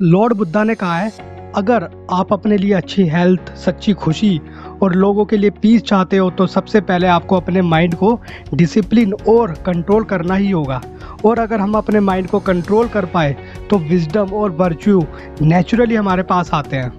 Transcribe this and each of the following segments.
Lord Buddha ने कहा है, अगर आप अपने लिए अच्छी हेल्थ सच्ची खुशी और लोगों के लिए पीस चाहते हो तो सबसे पहले आपको अपने माइंड को डिसिप्लिन और कंट्रोल करना ही होगा। और अगर हम अपने माइंड को कंट्रोल कर पाए तो विजडम और वर्च्यू नेचुरली हमारे पास आते हैं।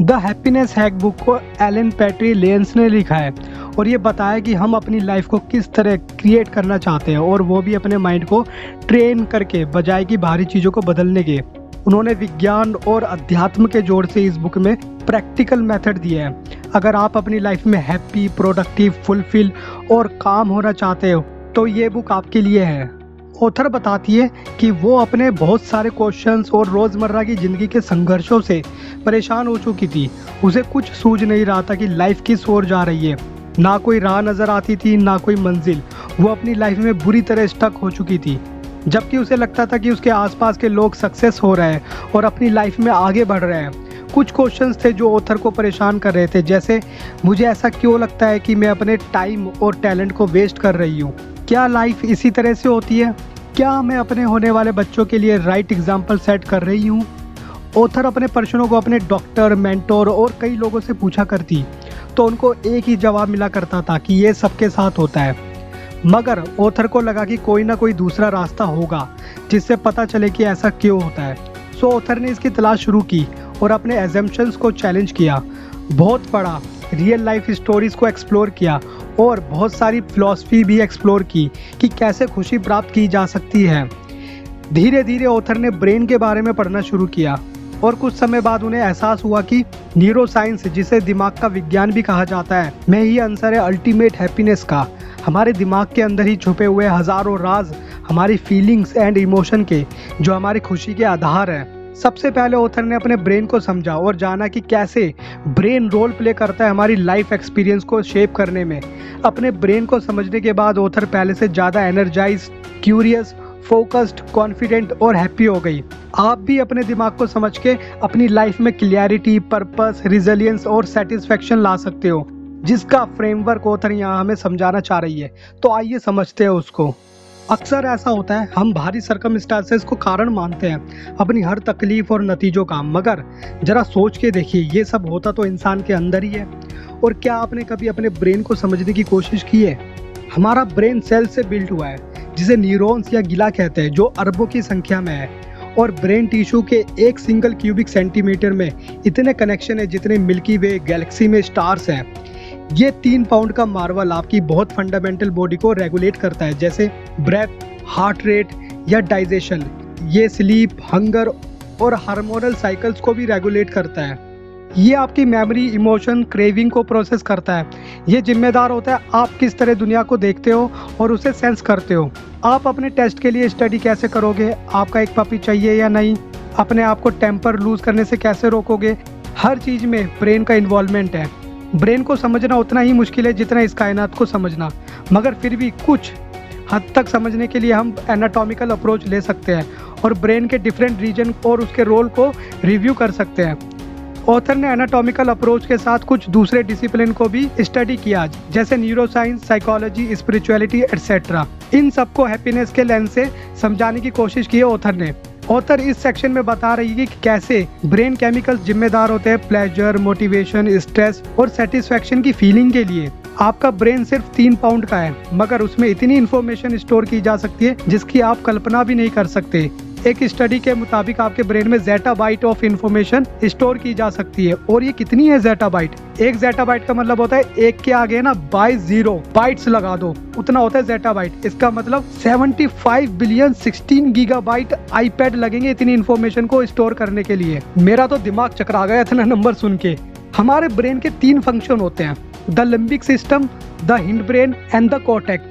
द हैप्पीनेस हैक बुक को एलन पैट्री लेंस ने लिखा है और ये बताया कि हम अपनी लाइफ को किस तरह क्रिएट करना चाहते हैं और वो भी अपने माइंड को ट्रेन करके, बजाय की बाहरी चीज़ों को बदलने के। उन्होंने विज्ञान और अध्यात्म के जोड़ से इस बुक में प्रैक्टिकल मेथड दिए हैं। अगर आप अपनी लाइफ में हैप्पी प्रोडक्टिव फुलफिल और काम होना चाहते हो तो ये बुक आपके लिए है। ऑथर बताती है कि वो अपने बहुत सारे क्वेश्चंस और रोज़मर्रा की ज़िंदगी के संघर्षों से परेशान हो चुकी थी। उसे कुछ सूझ नहीं रहा था कि लाइफ किस ओर जा रही है। ना कोई राह नज़र आती थी, ना कोई मंजिल। वो अपनी लाइफ में बुरी तरह स्टक हो चुकी थी। जबकि उसे लगता था कि उसके आसपास के लोग सक्सेस हो रहे हैं और अपनी लाइफ में आगे बढ़ रहे हैं। कुछ क्वेश्चंस थे जो ऑथर को परेशान कर रहे थे, जैसे, मुझे ऐसा क्यों लगता है कि मैं अपने टाइम और टैलेंट को वेस्ट कर रही हूँ? क्या लाइफ इसी तरह से होती है? क्या मैं अपने होने वाले बच्चों के लिए राइट एग्ज़ाम्पल सेट कर रही हूँ? ऑथर अपने प्रश्नों को अपने डॉक्टर, मेंटोर और कई लोगों से पूछा करती तो उनको एक ही जवाब मिला करता था कि ये सबके साथ होता है। मगर ऑथर को लगा कि कोई ना कोई दूसरा रास्ता होगा, जिससे पता चले कि ऐसा क्यों होता है। सो ऑथर ने इसकी तलाश शुरू की और अपने एजम्पन्स को चैलेंज किया। बहुत पढ़ा रियल लाइफ स्टोरीज को एक्सप्लोर किया और बहुत सारी फिलॉसफी भी एक्सप्लोर की कि कैसे खुशी प्राप्त की जा सकती है। धीरे धीरे ऑथर ने ब्रेन के बारे में पढ़ना शुरू किया और कुछ समय बाद उन्हें एहसास हुआ कि न्यूरो साइंस जिसे दिमाग का विज्ञान भी कहा जाता है, में ही आंसर है अल्टीमेट हैप्पीनेस का। हमारे दिमाग के अंदर ही छुपे हुए हज़ारों राज हमारी फीलिंग्स एंड इमोशन के, जो हमारी खुशी के आधार हैं। सबसे पहले ऑथर ने अपने ब्रेन को समझा और जाना कि कैसे ब्रेन रोल प्ले करता है हमारी लाइफ एक्सपीरियंस को शेप करने में। अपने ब्रेन को समझने के बाद ऑथर पहले से ज़्यादा एनर्जाइज क्यूरियस फोकस्ड कॉन्फिडेंट और हैप्पी हो गई। आप भी अपने दिमाग को समझ के अपनी लाइफ में क्लियरिटी पर्पस रिजिलियंस और सेटिस्फेक्शन ला सकते हो। जिसका फ्रेमवर्क ऑथर यहाँ हमें समझाना चाह रही है। तो आइए समझते हैं उसको। अक्सर ऐसा होता है, हम भारी सरकम को कारण मानते हैं, अपनी हर तकलीफ़ और नतीजों का। मगर जरा सोच के देखिए, ये सब होता तो इंसान के अंदर ही है। और क्या आपने कभी अपने ब्रेन को समझने की कोशिश की है? हमारा ब्रेन सेल से बिल्ट हुआ है, जिसे न्यूरॉन्स या गिला कहते हैं, जो अरबों की संख्या में है। और ब्रेन टिश्यू के एक सिंगल क्यूबिक सेंटीमीटर में इतने कनेक्शन है जितने मिल्की वे गैलेक्सी में स्टार्स हैं। ये तीन पाउंड का मार्वल आपकी बहुत फंडामेंटल बॉडी को रेगुलेट करता है, जैसे ब्रेथ हार्ट रेट या डाइजेशन ये स्लीप हंगर और हार्मोनल साइकिल्स को भी रेगुलेट करता है। ये आपकी मेमोरी इमोशन क्रेविंग को प्रोसेस करता है। ये जिम्मेदार होता है, आप किस तरह दुनिया को देखते हो और उसे सेंस करते हो। आप अपने टेस्ट के लिए स्टडी कैसे करोगे? आपका एक पपी चाहिए या नहीं? अपने आप को टेम्पर लूज करने से कैसे रोकोगे? हर चीज़ में ब्रेन का इन्वॉल्वमेंट है। ब्रेन को समझना उतना ही मुश्किल है जितना इस कायनात को समझना। मगर फिर भी कुछ हद तक समझने के लिए हम एनाटॉमिकल अप्रोच ले सकते हैं और ब्रेन के डिफरेंट रीजन और उसके रोल को रिव्यू कर सकते हैं। ऑथर ने एनाटॉमिकल अप्रोच के साथ कुछ दूसरे डिसिप्लिन को भी स्टडी किया जैसे neuroscience psychology spirituality etcetera इन सबको हैप्पीनेस के लेंस से समझाने की कोशिश की है ऑथर ने। ऑथर इस सेक्शन में बता रही है कि कैसे ब्रेन केमिकल्स जिम्मेदार होते हैं प्लेजर मोटिवेशन स्ट्रेस और सेटिस्फेक्शन की फीलिंग के लिए। आपका ब्रेन सिर्फ़ तीन पाउंड का है, मगर उसमें इतनी इन्फॉर्मेशन स्टोर की जा सकती है जिसकी आप कल्पना भी नहीं कर सकते। एक स्टडी के मुताबिक आपके ब्रेन में zettabyte of information store की जा सकती है। और ये कितनी है जेटा बाइट एक जेटा बाइट का मतलब होता है एक के आगे ना बाई ज़ीरो बाइट्स लगा दो। उतना होता है जेटा बाइट इसका मतलब 75 बिलियन 16 गीगा बाइट आईपैड लगेंगे इतनी इन्फॉर्मेशन को स्टोर करने के लिए। मेरा तो दिमाग चकरा गया इतना नंबर सुन के। हमारे ब्रेन के तीन फ़ंक्शन होते हैं। The limbic system the hindbrain and the cortex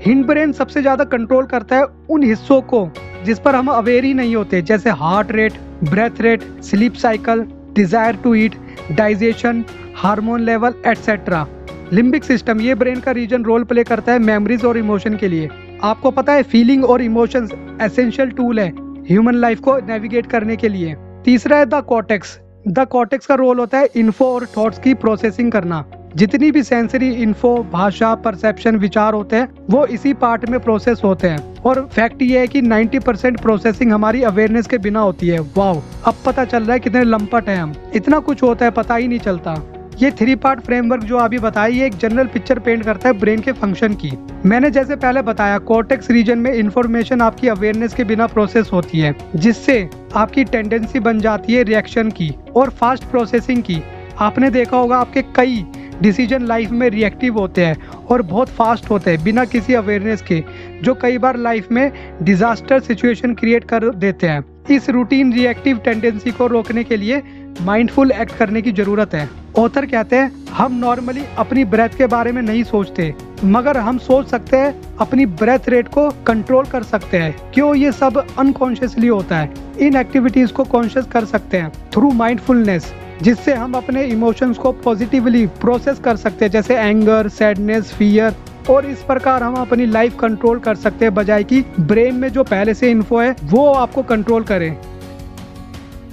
hindbrain सबसे ज़्यादा कंट्रोल करता है उन हिस्सों को। जिस पर हम अवेयर ही नहीं होते, जैसे heart rate breath rate sleep cycle desire to eat digestion hormone level etcetera limbic system ये ब्रेन का रीजन रोल प्ले करता है मेमोरीज और इमोशन के लिए। आपको पता है फीलिंग और इमोशंस एसेंशियल टूल है ह्यूमन लाइफ को नेविगेट करने के लिए। तीसरा है द कॉटेक्स द कॉटेक्स का रोल होता है इन्फो और थॉट्स की प्रोसेसिंग करना। जितनी भी सेंसरी इन्फो भाषा परसेप्शन विचार होते हैं, वो इसी पार्ट में प्रोसेस होते हैं। और फैक्ट ये है कि 90 परसेंट प्रोसेसिंग हमारी अवेयरनेस के बिना होती है। वाओ अब पता चल रहा है कितने लंपट है हम। इतना कुछ होता है, पता ही नहीं चलता। ये थ्री पार्ट फ्रेमवर्क जो अभी बताया ये एक जनरल पिक्चर पेंट करता है ब्रेन के फ़ंक्शन की। मैंने जैसे पहले बताया कोर्टेक्स रीजन में इंफॉर्मेशन आपकी अवेयरनेस के बिना प्रोसेस होती है, जिससे आपकी टेंडेंसी बन जाती है रिएक्शन की और फास्ट प्रोसेसिंग की। आपने देखा होगा, आपके कई डिसीज़न लाइफ में रिएक्टिव होते हैं और बहुत फास्ट होते हैं, बिना किसी अवेयरनेस के, जो कई बार लाइफ में डिजास्टर सिचुएशन क्रिएट कर देते हैं। इस रूटीन रिएक्टिव टेंडेंसी को रोकने के लिए माइंडफुल एक्ट करने की ज़रूरत है। ऑथर कहते हैं, हम नॉर्मली अपनी ब्रेथ के बारे में नहीं सोचते मगर हम सोच सकते हैं, अपनी ब्रेथ रेट को कंट्रोल कर सकते हैं। क्यों ये सब अनकॉन्शियसली होता है? इन एक्टिविटीज़ को कॉन्शियस कर सकते हैं थ्रू माइंडफुलनेस जिससे हम अपने इमोशंस को पॉजिटिवली प्रोसेस कर सकते हैं, जैसे एंगर सैडनेस फियर और इस प्रकार हम अपनी लाइफ कंट्रोल कर सकते हैं, बजाय कि ब्रेन में जो पहले से इन्फो है, वो आपको कंट्रोल करे।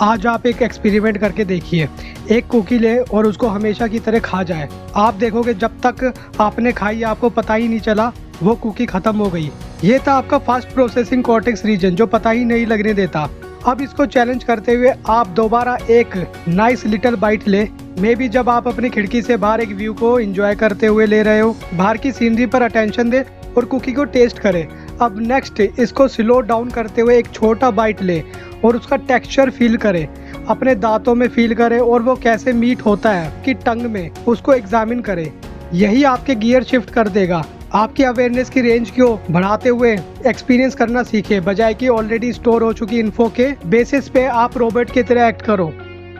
आज आप एक एक्सपेरिमेंट करके देखिए। एक कुकी ले और उसको हमेशा की तरह खा जाए। आप देखोगे जब तक आपने खाई, आपको पता ही नहीं चला, वो कुकी खत्म हो गई। ये था आपका फास्ट प्रोसेसिंग कॉर्टेक्स रीजन जो पता ही नहीं लगने देता। अब इसको चैलेंज करते हुए आप दोबारा एक नाइस लिटिल बाइट ले। मे भी जब आप अपनी खिड़की से बाहर एक व्यू को एंजॉय करते हुए ले रहे हो, बाहर की सीनरी पर अटेंशन दे और कुकी को टेस्ट करे। अब नेक्स्ट इसको स्लो डाउन करते हुए एक छोटा बाइट ले और उसका टेक्सचर फील करे। अपने दांतों में फील करे और वो कैसे मीट होता है कि टंग में, उसको एग्जामिन करे। यही आपके गियर शिफ्ट कर देगा। आपकी अवेयरनेस की रेंज को बढ़ाते हुए एक्सपीरियंस करना सीखे, बजाय कि ऑलरेडी स्टोर हो चुकी इन्फो के बेसिस पे आप रोबोट की तरह एक्ट करो।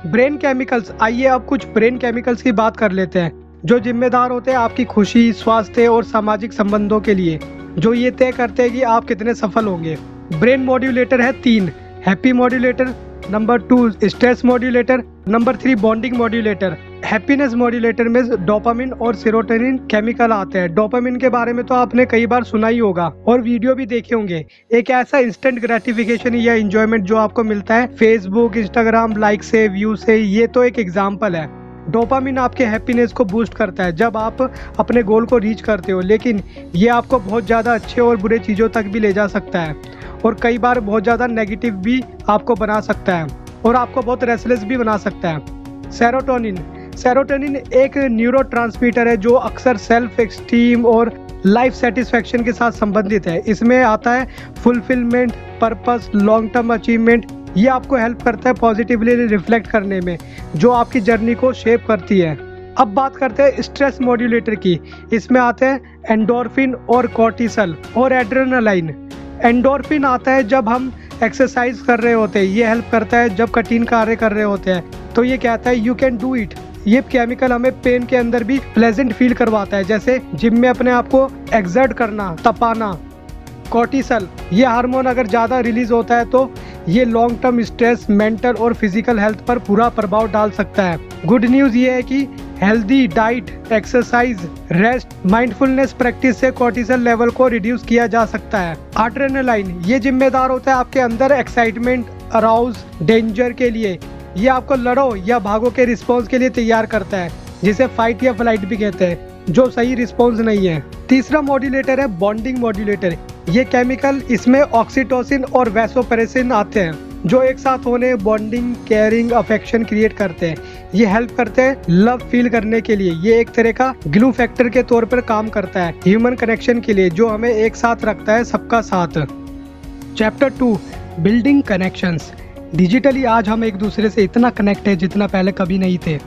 ब्रेन केमिकल्स आइए अब कुछ ब्रेन केमिकल्स की बात कर लेते हैं, जो जिम्मेदार होते हैं आपकी खुशी, स्वास्थ्य और सामाजिक संबंधों के लिए। जो ये तय करते हैं कि आप कितने सफल होंगे। ब्रेन मॉड्यूलेटर है तीन, happy modulator, number two, stress modulator, number three, bonding modulator. Happiness modulator में डोपामिन और सीरोटोनिन केमिकल आते हैं। डोपामिन के बारे में तो आपने कई बार सुना ही होगा और वीडियो भी देखे होंगे। एक ऐसा इंस्टेंट ग्रेटिफिकेशन या इंजॉयमेंट जो आपको मिलता है फेसबुक इंस्टाग्राम लाइक से व्यू से, ये तो एक एग्ज़ाम्पल है। डोपामिन आपके हैप्पीनेस को बूस्ट करता है जब आप अपने गोल को रीच करते हो, लेकिन ये आपको बहुत ज़्यादा अच्छे और बुरे चीज़ों तक भी ले जा सकता है और कई बार बहुत ज़्यादा नेगेटिव भी आपको बना सकता है और आपको बहुत रेसलेस भी बना सकता है। सेरोटोनिन। सेरोटोनिन एक न्यूरो है जो अक्सर सेल्फ एक्सटीम और लाइफ सेटिस्फेक्शन के साथ संबंधित है। इसमें आता है fulfilment, purpose, long term achievement ये आपको हेल्प करता है पॉजिटिवली रिफ्लेक्ट करने में, जो आपकी जर्नी को शेप करती है। अब बात करते हैं स्ट्रेस मॉड्यूलेटर की। इसमें आते हैं एंडोरफिन और कॉर्टिसल और एड्रेनालाइन एंडोरफिन आता है जब हम एक्सरसाइज कर रहे होते हैं, ये हेल्प करता है जब कठिन कार्य कर रहे होते हैं। तो ये कहता है? यू कैन डू इट ये केमिकल हमें पेन के अंदर भी प्लेजेंट फील करवाता है, जैसे जिम में अपने आप को एग्जर्ट करना, तपाना। कॉर्टिसल ये हार्मोन अगर ज़्यादा रिलीज़ होता है तो ये लॉन्ग टर्म स्ट्रेस मेंटल और फ़िज़िकल हेल्थ पर पूरा प्रभाव डाल सकता है। गुड न्यूज़ ये है कि healthy diet exercise rest mindfulness practice से कॉर्टिसल लेवल को रिड्यूस किया जा सकता है। आड्रेनालाइन ये जिम्मेदार होता है आपके अंदर एक्साइटमेंट अराउज डेंजर के लिए। ये आपको लड़ो या भागो के रिस्पॉन्स के लिए तैयार करता है, जिसे फाइट या फ़्लाइट भी कहते हैं, जो सही रिस्पॉन्स नहीं है। तीसरा मॉड्यूलेटर है बॉन्डिंग मॉड्यूलेटर ये केमिकल इसमें ऑक्सीटोसिन और वैसोपेरेसिन आते हैं, जो एक साथ होने बॉन्डिंग केयरिंग अफेक्शन क्रिएट करते हैं। ये हेल्प करते हैं लव फील करने के लिए। ये एक तरह का ग्लू फैक्टर के तौर पर काम करता है ह्यूमन कनेक्शन के लिए, जो हमें एक साथ रखता है सबका साथ। Chapter two building connections digitally आज हम एक दूसरे से इतना कनेक्ट है जितना पहले कभी नहीं थे।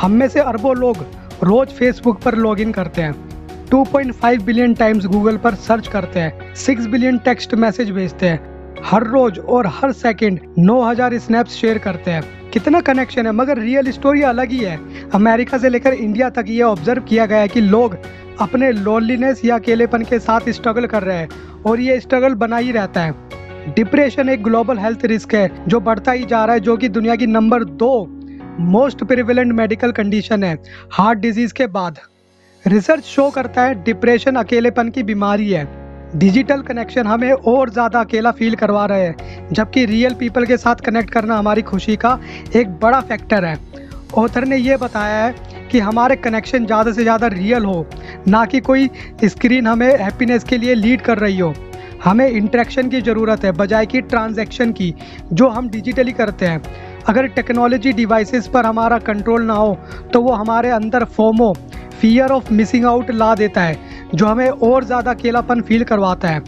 हम में से अरबों लोग रोज फेसबुक पर लॉगिन करते हैं। 2.5 बिलियन टाइम्स गूगल पर सर्च करते हैं। 6 बिलियन टेक्स्ट मैसेज भेजते हैं। हर रोज और हर सेकंड 9000 स्नैप्स शेयर करते हैं। कितना कनेक्शन है, मगर रियल स्टोरी अलग ही है। अमेरिका से लेकर इंडिया तक ये ऑब्ज़र्व किया गया है कि लोग अपने लोनलीनेस या अकेलेपन के साथ स्ट्रगल कर रहे हैं और ये स्ट्रगल बना ही रहता है। डिप्रेशन एक ग्लोबल हेल्थ रिस्क है, जो बढ़ता ही जा रहा है, जो कि दुनिया की नंबर दो मोस्ट प्रिविलेंट मेडिकल कंडीशन है। हार्ट डिज़ीज़ के बाद रिसर्च शो करता है, डिप्रेशन, अकेलेपन की बीमारी है। डिजिटल कनेक्शन हमें और ज़्यादा अकेला फील करवा रहे हैं, जबकि रियल पीपल के साथ कनेक्ट करना हमारी खुशी का एक बड़ा फैक्टर है। ऑथर ने यह बताया है कि हमारे कनेक्शन ज़्यादा से ज़्यादा रियल हो, ना कि कोई स्क्रीन हमें हैप्पीनेस के लिए लीड कर रही हो। हमें इंट्रैक्शन की ज़रूरत है, बजाय कि ट्रांजैक्शन की, जो हम डिजिटली करते हैं। अगर टेक्नोलॉजी डिवाइसेस पर हमारा कंट्रोल ना हो तो वो हमारे अंदर FOMO fear of missing out ला देता है, जो हमें और ज़्यादा अकेलापन फील करवाता है।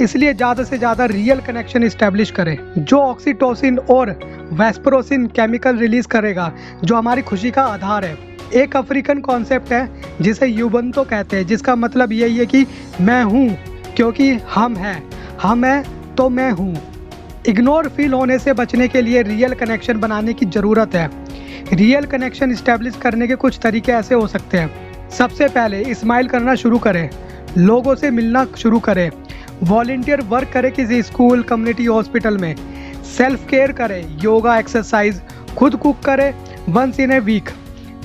इसलिए ज़्यादा से ज़्यादा रियल कनेक्शन इस्टेब्लिश करें, जो ऑक्सीटोसिन और वेस्प्रोसिन केमिकल रिलीज़ करेगा, जो हमारी खुशी का आधार है। एक अफ्रीकन कॉन्सेप्ट है, जिसे यूबंतो कहते हैं, जिसका मतलब यही है कि मैं हूँ, क्योंकि हम हैं। हम हैं तो मैं हूँ। इग्नोर फील होने से बचने के लिए रियल कनेक्शन बनाने की ज़रूरत है। रियल कनेक्शन इस्टेब्लिश करने के कुछ तरीके ऐसे हो सकते हैं। सबसे पहले स्माइल करना शुरू करें। लोगों से मिलना शुरू करें। वॉल्टियर वर्क करें किसी स्कूल, कम्युनिटी हॉस्पिटल में। सेल्फ केयर करें, योगा एक्सरसाइज, खुद कुक करें, once in a week.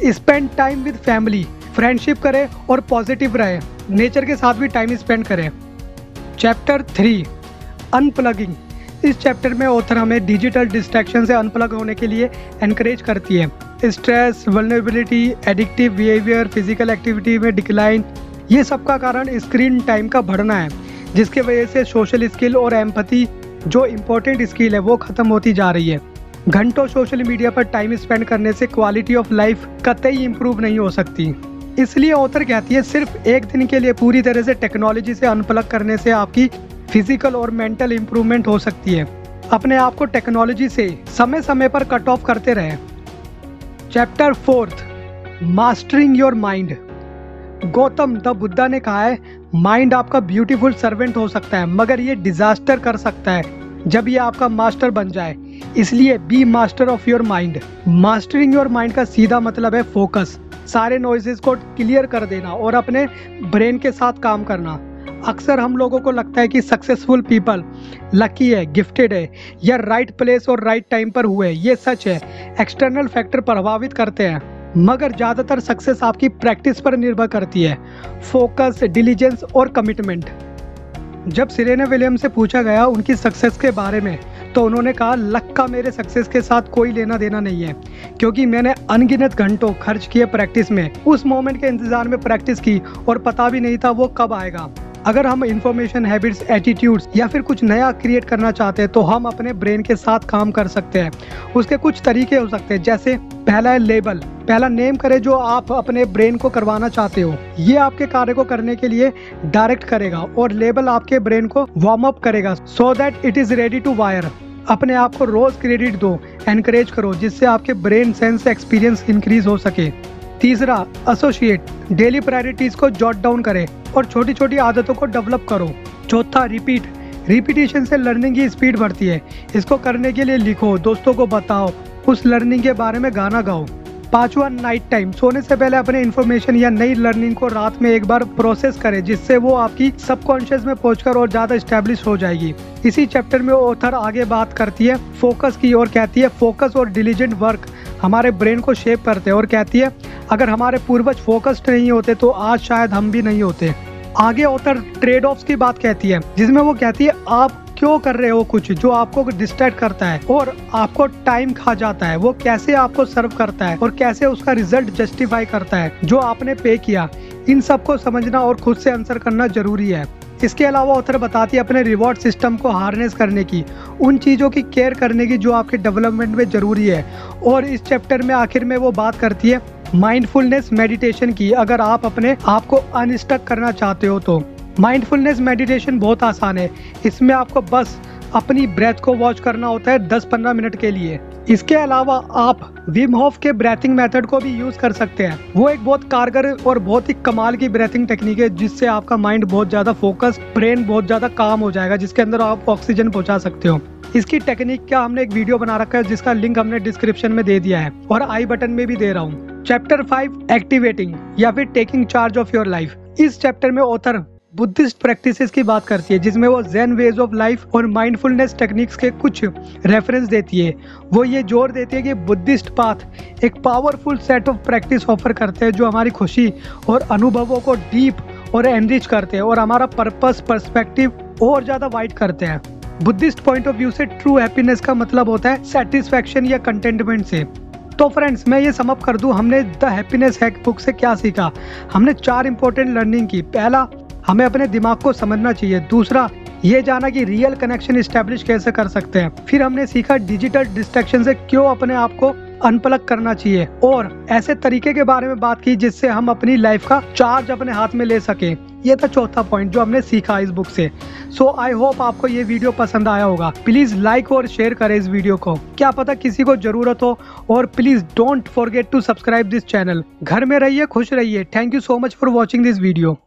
Spend time with family, friendship करें और पॉजिटिव रहें। नेचर के साथ भी टाइम स्पेंड करें। Chapter three, unplugging. इस चैप्टर में ऑथर हमें डिजिटल डिस्ट्रैक्शन से अनप्लग होने के लिए एनकरेज करती है। Stress vulnerability addictive behaviour physical activity में डिक्लाइन ये सब का कारण स्क्रीन टाइम का बढ़ना है, जिसके वजह से सोशल स्किल और एम्पति जो इम्पोर्टेंट स्किल है, वो ख़त्म होती जा रही है। घंटों सोशल मीडिया पर टाइम स्पेंड करने से क्वालिटी ऑफ़ लाइफ कतई इम्प्रूव नहीं हो सकती। इसलिए ऑथर कहती है, सिर्फ़ एक दिन के लिए पूरी तरह से टेक्नोलॉजी से अनप्लग करने से आपकी फ़िज़िकल और मेंटल इम्प्रूवमेंट हो सकती है। अपने आप को टेक्नोलॉजी से समय समय पर कट ऑफ़ करते रहें। Chapter fourth mastering your mind Gautam, the Buddha ने कहा है माइंड आपका ब्यूटीफुल सर्वेंट हो सकता है, मगर ये डिजास्टर कर सकता है, जब ये आपका मास्टर बन जाए। इसलिए be master of your mind mastering your mind का सीधा मतलब है फोकस सारे नॉइजेस को क्लियर कर देना और अपने ब्रेन के साथ काम करना। अक्सर हम लोगों को लगता है कि सक्सेसफुल पीपल लकी है गिफ्टेड है, या राइट प्लेस और राइट टाइम पर हुए, ये सच है एक्सटर्नल फैक्टर प्रभावित करते हैं, मगर ज़्यादातर सक्सेस आपकी प्रैक्टिस पर निर्भर करती है फोकस डिलीजेंस और कमिटमेंट जब सिरेना विलियम से पूछा गया उनकी सक्सेस के बारे में तो उन्होंने कहा लक का मेरे सक्सेस के साथ कोई लेना देना नहीं है, क्योंकि मैंने अनगिनत घंटों खर्च किए प्रैक्टिस में, उस मोमेंट के इंतज़ार में प्रैक्टिस की और पता भी नहीं था वो कब आएगा। अगर हम इंफॉर्मेशन हैबिट्स एटीट्यूड्स या फिर कुछ नया क्रिएट करना चाहते हैं तो हम अपने ब्रेन के साथ काम कर सकते हैं। उसके कुछ तरीके हो सकते हैं, जैसे पहला है लेबल पहला नेम करें जो आप अपने ब्रेन को करवाना चाहते हो। ये आपके कार्य को करने के लिए डायरेक्ट करेगा और लेबल आपके ब्रेन को वार्म अप करेगा so that it is ready to wire अपने आप को रोज क्रेडिट दो एनकरेज करो, जिससे आपके ब्रेन सेंस एक्सपीरियंस इंक्रीज हो सके। तीसरा एसोसिएट डेली प्रायोरिटीज को जॉट डाउन करें और छोटी छोटी आदतों को डेवलप करो। चौथा रिपीट रिपीटेशन से लर्निंग की स्पीड बढ़ती है। इसको करने के लिए लिखो, दोस्तों को बताओ, उस लर्निंग के बारे में गाना गाओ। पांचवा नाइट टाइम सोने से पहले अपने इन्फॉर्मेशन या नई लर्निंग को रात में एक बार प्रोसेस करें, जिससे वो आपकी सबकॉन्शियस में पहुंचकर और ज़्यादा स्टेब्लिश हो जाएगी। इसी चैप्टर में ऑथर आगे बात करती है फोकस की और कहती है फोकस और डिलीजेंट वर्क हमारे ब्रेन को शेप करते हैं और कहती है, अगर हमारे पूर्वज फोकस्ड नहीं होते तो आज शायद हम भी नहीं होते। आगे ऑथर ट्रेड ऑफ़ की बात कहती है, जिसमें वो कहती है, आप क्यों कर रहे हो कुछ जो आपको डिस्ट्रैक्ट करता है और आपको टाइम खा जाता है? वो कैसे आपको सर्व करता है और कैसे उसका रिज़ल्ट जस्टिफाई करता है जो आपने पे किया? इन सबको समझना और खुद से आंसर करना ज़रूरी है। इसके अलावा ऑथर बताती है अपने रिवॉर्ड सिस्टम को हार्नेस करने की, उन चीज़ों की केयर करने की जो आपके डेवलपमेंट में ज़रूरी है। और इस चैप्टर में आखिर में वो बात करती है माइंडफुलनेस मेडिटेशन की। अगर आप अपने आप को अनस्टक करना चाहते हो तो। माइंडफुलनेस मेडिटेशन बहुत आसान है। इसमें आपको बस अपनी ब्रेथ को वॉच करना होता है 10-15 मिनट के लिए। इसके अलावा आप विम हॉफ के ब्रेथिंग मेथड को भी यूज़ कर सकते हैं। वो एक बहुत कारगर और बहुत ही कमाल की ब्रेथिंग टेक्निक है, जिससे आपका माइंड बहुत ज़्यादा फोकस ब्रेन बहुत ज़्यादा काम हो जाएगा, जिसके अंदर आप ऑक्सीजन पहुँचा सकते हो। इसकी टेक्निक का हमने एक वीडियो बना रखा है, जिसका लिंक हमने डिस्क्रिप्शन में दे दिया है, और आई बटन में भी दे रहा हूँ। चैप्टर फाइव एक्टिवेटिंग या फिर taking charge of your life इस चैप्टर में ऑथर बुद्धिस्ट प्रैक्टिसेस की बात करती है, जिसमें वो जैन वेज ऑफ़ लाइफ और माइंडफुलनेस टेक्निक्स के कुछ रेफरेंस देती है। वो ये ज़ोर देती है कि बुद्धिस्ट पाथ एक powerful set of practice offer करते हैं, जो हमारी खुशी और अनुभवों को डीप और एनरिच करते हैं और हमारा पर्पस पर्सपेक्टिव और ज़्यादा वाइड करते हैं। बुद्धिस्ट पॉइंट ऑफ़ व्यू से ट्रू हैप्पीनेस का मतलब होता है सेटिस्फैक्शन या कंटेंटमेंट से। तो फ्रेंड्स मैं ये समअप कर दूँ, हमने द हैप्पीनेस हैक बुक से क्या सीखा? हमने चार इंपॉर्टेंट लर्निंग की। पहला हमें अपने दिमाग को समझना चाहिए। दूसरा, ये जाना कि रियल कनेक्शन स्टेब्लिश कैसे कर सकते हैं। फिर हमने सीखा डिजिटल डिस्ट्रैक्शन से क्यों अपने आप को अनप्लग करना चाहिए। और ऐसे तरीके के बारे में बात की जिससे हम अपनी लाइफ का चार्ज अपने हाथ में ले सके। ये था चौथा पॉइंट जो हमने सीखा इस बुक से। सो आई होप आपको ये वीडियो पसंद आया होगा। प्लीज़ लाइक और शेयर करें इस वीडियो को। क्या पता किसी को ज़रूरत हो और please don't forget to subscribe this channel घर में रहिए, खुश रहिए। Thank you so much for watching this video